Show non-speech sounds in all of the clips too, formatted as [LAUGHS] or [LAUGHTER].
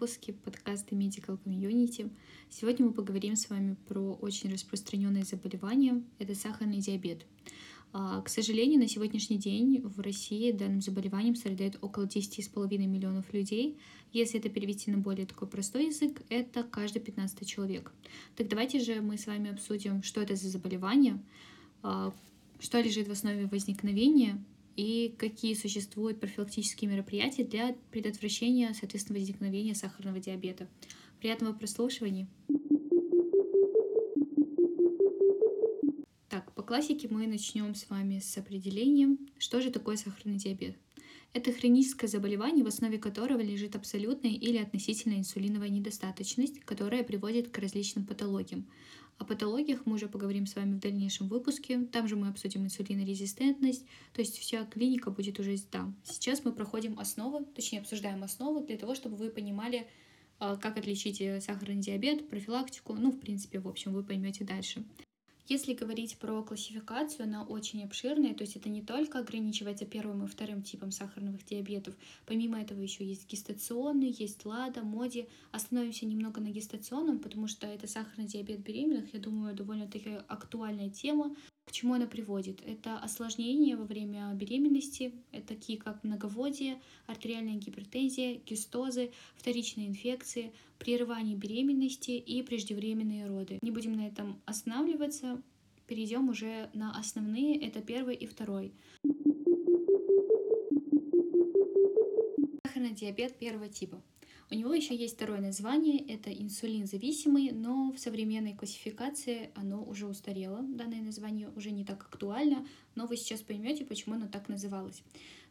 выпуске подкаста Medical Community. Сегодня мы поговорим с вами про очень распространенное заболевание – это сахарный диабет. А, к сожалению, на сегодняшний день в России данным заболеванием страдает около 10,5 миллионов людей. Если это перевести на более такой простой язык, это каждый 15 человек. Так давайте же мы с вами обсудим, что это за заболевание, а, что лежит в основе возникновения и какие существуют профилактические мероприятия для предотвращения, соответственно, возникновения сахарного диабета. Приятного прослушивания! Так, по классике мы начнем с вами с определением, что же такое сахарный диабет. Это хроническое заболевание, в основе которого лежит абсолютная или относительная инсулиновая недостаточность, которая приводит к различным патологиям. О патологиях мы уже поговорим с вами в дальнейшем выпуске. Там же мы обсудим инсулинорезистентность, то есть вся клиника будет уже там. Сейчас мы проходим основы, точнее обсуждаем основы для того, чтобы вы понимали, а, как отличить э, сахарный диабет, профилактику, ну, в принципе, в общем, вы поймете дальше. Если говорить про классификацию, она очень обширная, то есть это не только ограничивается первым и вторым типом сахарных диабетов. Помимо этого еще есть гестационный, есть ЛАДА, МОДИ. Остановимся немного на гестационном, потому что это сахарный диабет беременных, я думаю, довольно-таки актуальная тема. К чему она приводит? Это осложнения во время беременности, такие как многоводие, артериальная гипертензия, гистозы, вторичные инфекции, прерывание беременности и преждевременные роды. Не будем на этом останавливаться, перейдем уже на основные, это первый и второй. Сахарный диабет первого типа. У него еще есть второе название, это инсулин-зависимый, но в современной классификации оно уже устарело. Данное название уже не так актуально, но вы сейчас поймете, почему оно так называлось.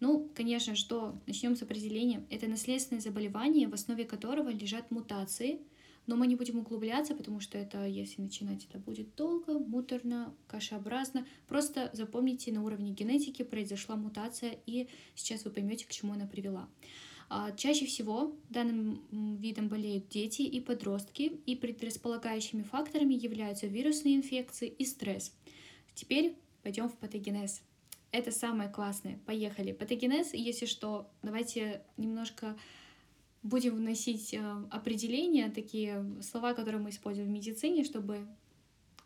Ну, конечно, что начнем с определения. Это наследственное заболевание, в основе которого лежат мутации, но мы не будем углубляться, потому что это, если начинать, это будет долго, муторно, кашеобразно. Просто запомните, на уровне генетики произошла мутация, и сейчас вы поймете, к чему она привела. А, чаще всего данным видом болеют дети и подростки, и предрасполагающими факторами являются вирусные инфекции и стресс. Теперь пойдем в патогенез. Это самое классное. Поехали. Патогенез, если что, давайте немножко будем вносить э, определения, такие слова, которые мы используем в медицине, чтобы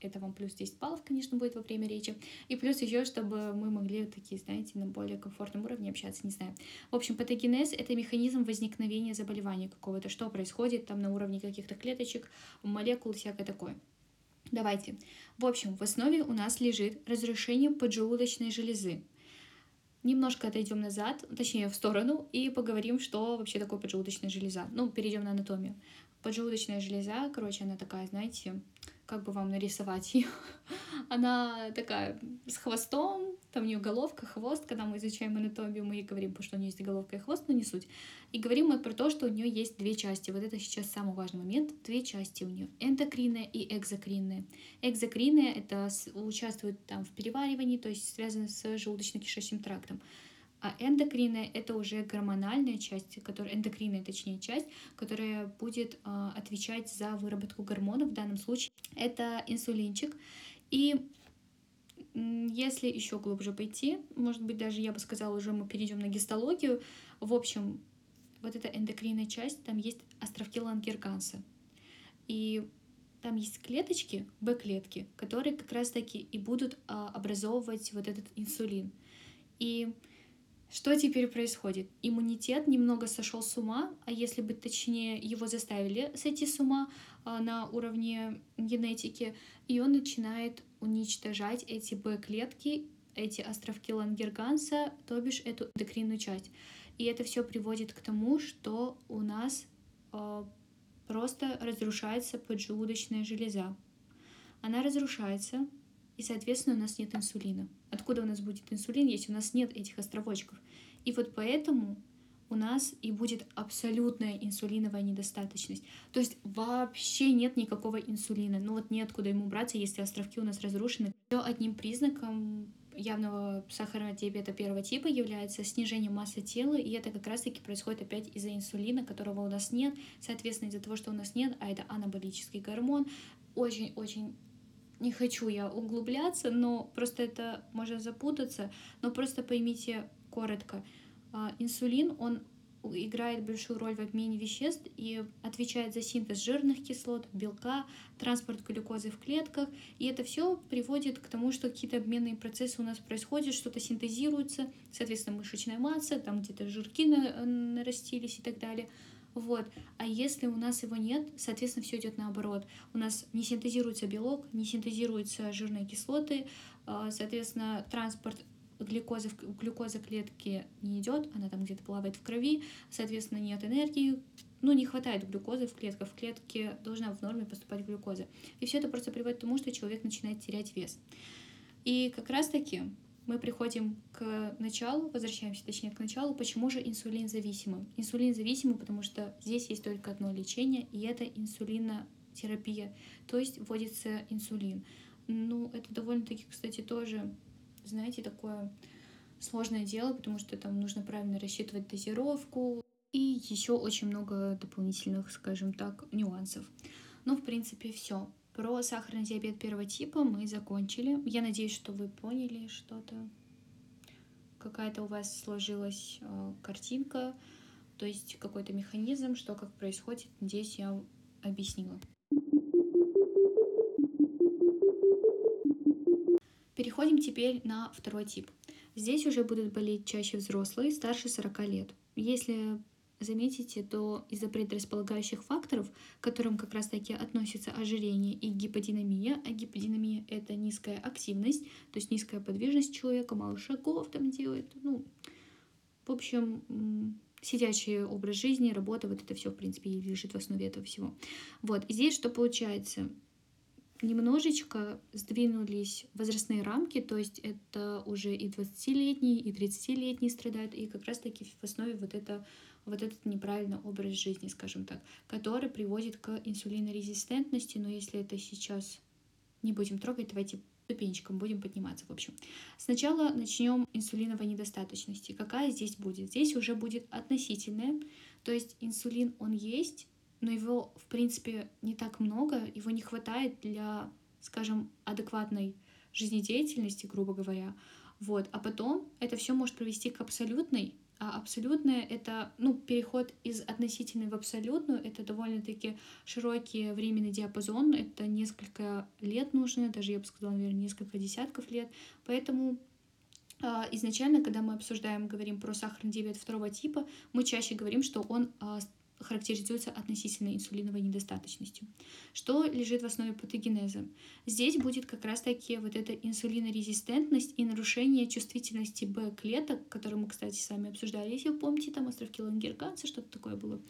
это вам плюс 10 баллов, конечно, будет во время речи. И плюс еще, чтобы мы могли такие, знаете, на более комфортном уровне общаться, не знаю. В общем, патогенез — это механизм возникновения заболевания какого-то, что происходит там на уровне каких-то клеточек, молекул, всякое такое. Давайте. В общем, в основе у нас лежит разрушение поджелудочной железы. Немножко отойдем назад, точнее в сторону, и поговорим, что вообще такое поджелудочная железа. Ну, перейдем на анатомию. Поджелудочная железа, короче, она такая, знаете, как бы вам нарисовать ее. [LAUGHS] Она такая с хвостом, там у нее головка, хвост. Когда мы изучаем анатомию, мы говорим, что у нее есть головка и хвост, но не суть. И говорим мы про то, что у нее есть две части. Вот это сейчас самый важный момент. Две части у нее. Эндокринная и экзокринная. Экзокринная это участвует там в переваривании, то есть связано с желудочно-кишечным трактом. А эндокринная — это уже гормональная часть, которая, эндокринная, точнее, часть, которая будет э, отвечать за выработку гормонов. В данном случае это инсулинчик. И если еще глубже пойти, может быть, даже я бы сказала, уже мы перейдем на гистологию. В общем, вот эта эндокринная часть, там есть островки Лангерганса. И там есть клеточки, Б-клетки, которые как раз-таки и будут а, образовывать вот этот инсулин. И что теперь происходит? Иммунитет немного сошел с ума, а если быть точнее, его заставили сойти с ума а, на уровне генетики, и он начинает уничтожать эти Б-клетки, эти островки Лангерганса, то бишь эту эндокринную часть. И это все приводит к тому, что у нас э, просто разрушается поджелудочная железа. Она разрушается, и, соответственно, у нас нет инсулина. Откуда у нас будет инсулин, если у нас нет этих островочков? И вот поэтому у нас и будет абсолютная инсулиновая недостаточность. То есть вообще нет никакого инсулина. Ну вот неоткуда ему браться, если островки у нас разрушены. Еще одним признаком явного сахарного диабета первого типа является снижение массы тела, и это как раз-таки происходит опять из-за инсулина, которого у нас нет. Соответственно, из-за того, что у нас нет, а это анаболический гормон, очень-очень не хочу я углубляться, но просто это можно запутаться, но просто поймите коротко. А, инсулин, он играет большую роль в обмене веществ и отвечает за синтез жирных кислот, белка, транспорт глюкозы в клетках. И это все приводит к тому, что какие-то обменные процессы у нас происходят, что-то синтезируется, соответственно, мышечная масса, там где-то жирки нарастились и так далее. Вот. А если у нас его нет, соответственно, все идет наоборот. У нас не синтезируется белок, не синтезируются жирные кислоты, а, соответственно, транспорт глюкозы глюкоза клетки не идет, она там где-то плавает в крови, соответственно, нет энергии, ну, не хватает глюкозы в клетках, в клетке должна в норме поступать глюкоза. И все это просто приводит к тому, что человек начинает терять вес. И как раз-таки мы приходим к началу, возвращаемся точнее к началу, почему же инсулин зависимый. Инсулин зависимый, потому что здесь есть только одно лечение, и это инсулинотерапия, то есть вводится инсулин. Ну, это довольно-таки, кстати, тоже знаете, такое сложное дело, потому что там нужно правильно рассчитывать дозировку и еще очень много дополнительных, скажем так, нюансов. Ну, в принципе, все. Про сахарный диабет первого типа мы закончили. Я надеюсь, что вы поняли что-то. Какая-то у вас сложилась э, картинка, то есть какой-то механизм, что как происходит. Надеюсь, я объяснила. Переходим теперь на второй тип. Здесь уже будут болеть чаще взрослые, старше 40 лет. Если заметите, то из-за предрасполагающих факторов, к которым как раз-таки относятся ожирение и гиподинамия, а гиподинамия — это низкая активность, то есть низкая подвижность человека, мало шагов там делает, ну, в общем, сидячий образ жизни, работа, вот это все, в принципе, лежит в основе этого всего. Вот, и здесь что получается? немножечко сдвинулись возрастные рамки, то есть это уже и 20-летние, и 30-летние страдают, и как раз-таки в основе вот это вот этот неправильный образ жизни, скажем так, который приводит к инсулинорезистентности, но если это сейчас не будем трогать, давайте ступенечкам будем подниматься, в общем. Сначала начнем инсулиновой недостаточности. Какая здесь будет? Здесь уже будет относительная, то есть инсулин он есть, но его, в принципе, не так много, его не хватает для, скажем, адекватной жизнедеятельности, грубо говоря. Вот. А потом это все может привести к абсолютной, а абсолютное — это, ну, переход из относительной в абсолютную, это довольно-таки широкий временный диапазон, это несколько лет нужно, даже, я бы сказала, наверное, несколько десятков лет, поэтому а, Изначально, когда мы обсуждаем, говорим про сахарный диабет второго типа, мы чаще говорим, что он а, характеризуется относительной инсулиновой недостаточностью. Что лежит в основе патогенеза? Здесь будет как раз-таки вот эта инсулинорезистентность и нарушение чувствительности Б-клеток, которые мы, кстати, с вами обсуждали, если вы помните, там островки Лангерганса, что-то такое было.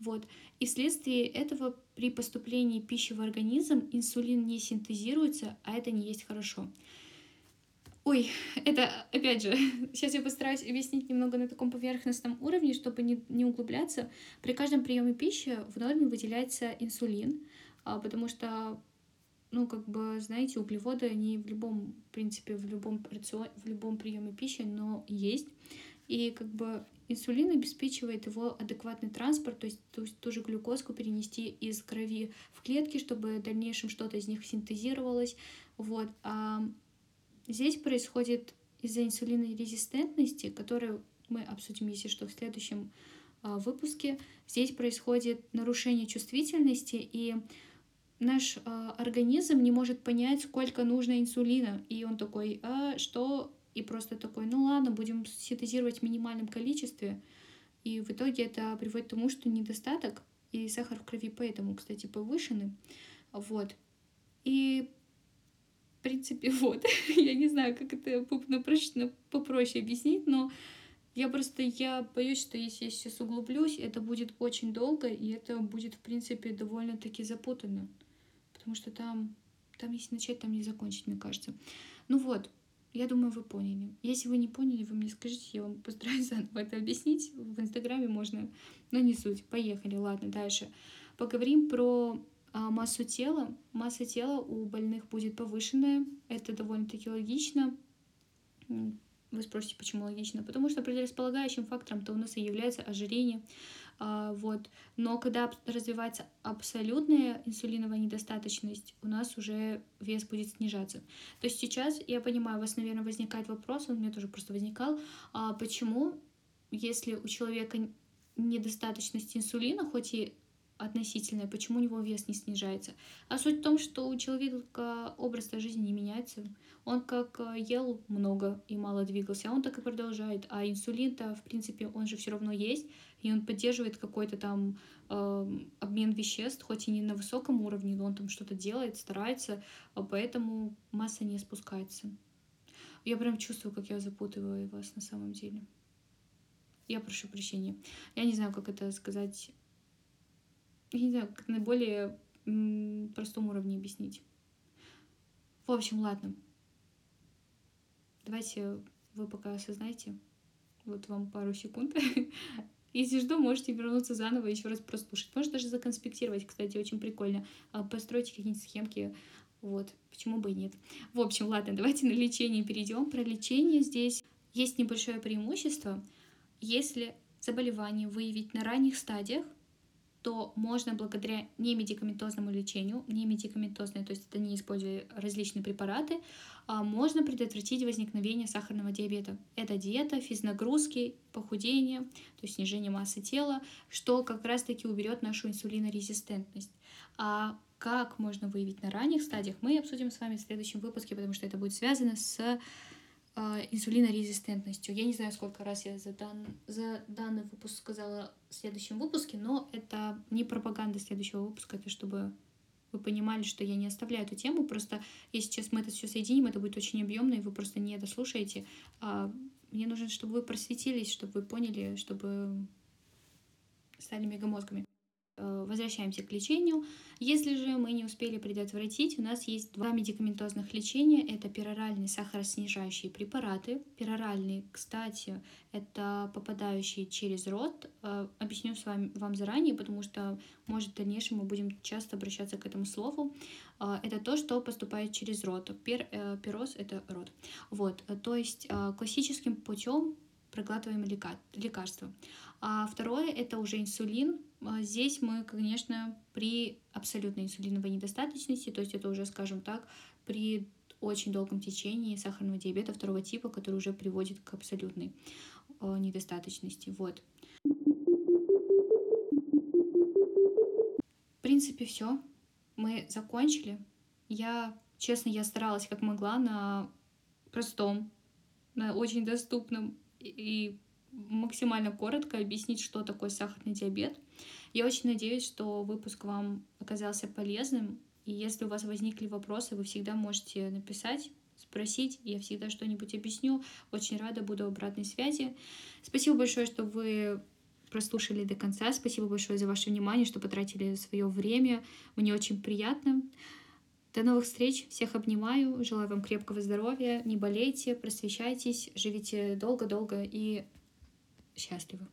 Вот. И вследствие этого при поступлении пищи в организм инсулин не синтезируется, а это не есть хорошо. Ой, это, опять же, [LAUGHS] сейчас я постараюсь объяснить немного на таком поверхностном уровне, чтобы не, не углубляться. При каждом приеме пищи в норме выделяется инсулин, а, потому что, ну, как бы, знаете, углеводы, они в любом, в принципе, в любом, рационе, в любом приеме пищи, но есть. И как бы инсулин обеспечивает его адекватный транспорт, то есть ту, ту же глюкозку перенести из крови в клетки, чтобы в дальнейшем что-то из них синтезировалось. Вот. Здесь происходит из-за инсулинорезистентности, которую мы обсудим, если что, в следующем а, выпуске. Здесь происходит нарушение чувствительности, и наш а, организм не может понять, сколько нужно инсулина. И он такой, а что? И просто такой, ну ладно, будем синтезировать в минимальном количестве. И в итоге это приводит к тому, что недостаток, и сахар в крови поэтому, кстати, повышенный. Вот. И принципе, [LAUGHS] вот. я не знаю, как это попроще, попроще объяснить, но я просто, я боюсь, что если я сейчас углублюсь, это будет очень долго, и это будет, в принципе, довольно-таки запутанно. Потому что там, там если начать, там не закончить, мне кажется. Ну вот, я думаю, вы поняли. Если вы не поняли, вы мне скажите, я вам [LAUGHS] постараюсь заново это объяснить. В Инстаграме можно, но не суть. Поехали, ладно, дальше. Поговорим про а массу тела. Масса тела у больных будет повышенная. Это довольно-таки логично. Вы спросите, почему логично? Потому что предрасполагающим фактором-то у нас и является ожирение. А, вот. Но когда развивается абсолютная инсулиновая недостаточность, у нас уже вес будет снижаться. То есть сейчас, я понимаю, у вас, наверное, возникает вопрос, он у меня тоже просто возникал, а почему, если у человека недостаточность инсулина, хоть и относительная, почему у него вес не снижается. А суть в том, что у человека образ жизни не меняется. Он как э, ел много и мало двигался, а он так и продолжает. А инсулин-то, в принципе, он же все равно есть, и он поддерживает какой-то там э, обмен веществ, хоть и не на высоком уровне, но он там что-то делает, старается, а поэтому масса не спускается. Я прям чувствую, как я запутываю вас на самом деле. Я прошу прощения. Я не знаю, как это сказать. Я не знаю, как на более простом уровне объяснить. В общем, ладно. Давайте вы пока осознаете. Вот вам пару секунд. [LAUGHS] Если что, можете вернуться заново и еще раз прослушать. Можно даже законспектировать, кстати, очень прикольно. А, Постройте какие-нибудь схемки. Вот, почему бы и нет. В общем, ладно, [LAUGHS] давайте на лечение перейдем. Про лечение здесь есть небольшое преимущество — если заболевание выявить на ранних стадиях, то можно благодаря немедикаментозному лечению, немедикаментозное, то есть это не используя различные препараты, а можно предотвратить возникновение сахарного диабета. Это диета, физнагрузки, похудение, то есть снижение массы тела, что как раз-таки уберет нашу инсулинорезистентность. А как можно выявить на ранних стадиях, мы обсудим с вами в следующем выпуске, потому что это будет связано с инсулинорезистентностью. Я не знаю, сколько раз я за, дан, за данный выпуск сказала в следующем выпуске, но это не пропаганда следующего выпуска, это чтобы вы понимали, что я не оставляю эту тему. Просто если сейчас мы это все соединим, это будет очень объемно, и вы просто не дослушаете. А мне нужно, чтобы вы просветились, чтобы вы поняли, чтобы стали мегамозгами. Э, возвращаемся к лечению. Если же мы не успели предотвратить, у нас есть два медикаментозных лечения. Это пероральные сахароснижающие препараты. Пероральные, кстати, это попадающие через рот. Э, объясню с вами вам заранее, потому что, может, в дальнейшем мы будем часто обращаться к этому слову. Э, это то, что поступает через рот. Пер, пероз — это рот. Вот, то есть классическим путем проглатываем лекарства. А второе — это уже инсулин, здесь мы, конечно, при абсолютной инсулиновой недостаточности, то есть это уже, скажем так, при очень долгом течении сахарного диабета второго типа, который уже приводит к абсолютной э, недостаточности. Вот. В принципе, все. Мы закончили. Я, честно, я старалась как могла на простом, на очень доступном и максимально коротко объяснить, что такое сахарный диабет. Я очень надеюсь, что выпуск вам оказался полезным. И если у вас возникли вопросы, вы всегда можете написать, спросить. Я всегда что-нибудь объясню. Очень рада буду обратной связи. Спасибо большое, что вы прослушали до конца. Спасибо большое за ваше внимание, что потратили свое время. Мне очень приятно. До новых встреч. Всех обнимаю. Желаю вам крепкого здоровья. Не болейте, просвещайтесь, живите долго-долго и счастливы.